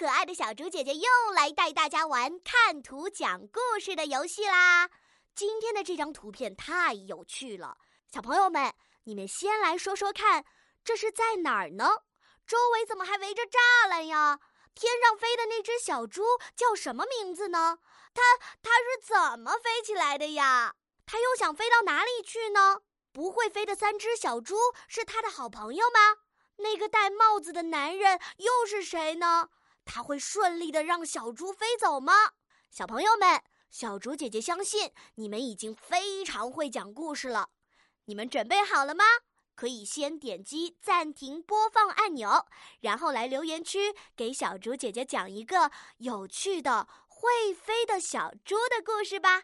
可爱的小猪姐姐又来带大家玩看图讲故事的游戏啦！今天的这张图片太有趣了，小朋友们，你们先来说说看，这是在哪儿呢？周围怎么还围着栅栏呀？天上飞的那只小猪叫什么名字呢？它它是怎么飞起来的呀？它又想飞到哪里去呢？不会飞的三只小猪是它的好朋友吗？那个戴帽子的男人又是谁呢？他会顺利的让小猪飞走吗？小朋友们，小猪姐姐相信你们已经非常会讲故事了。你们准备好了吗？可以先点击暂停播放按钮，然后来留言区给小猪姐姐讲一个有趣的会飞的小猪的故事吧。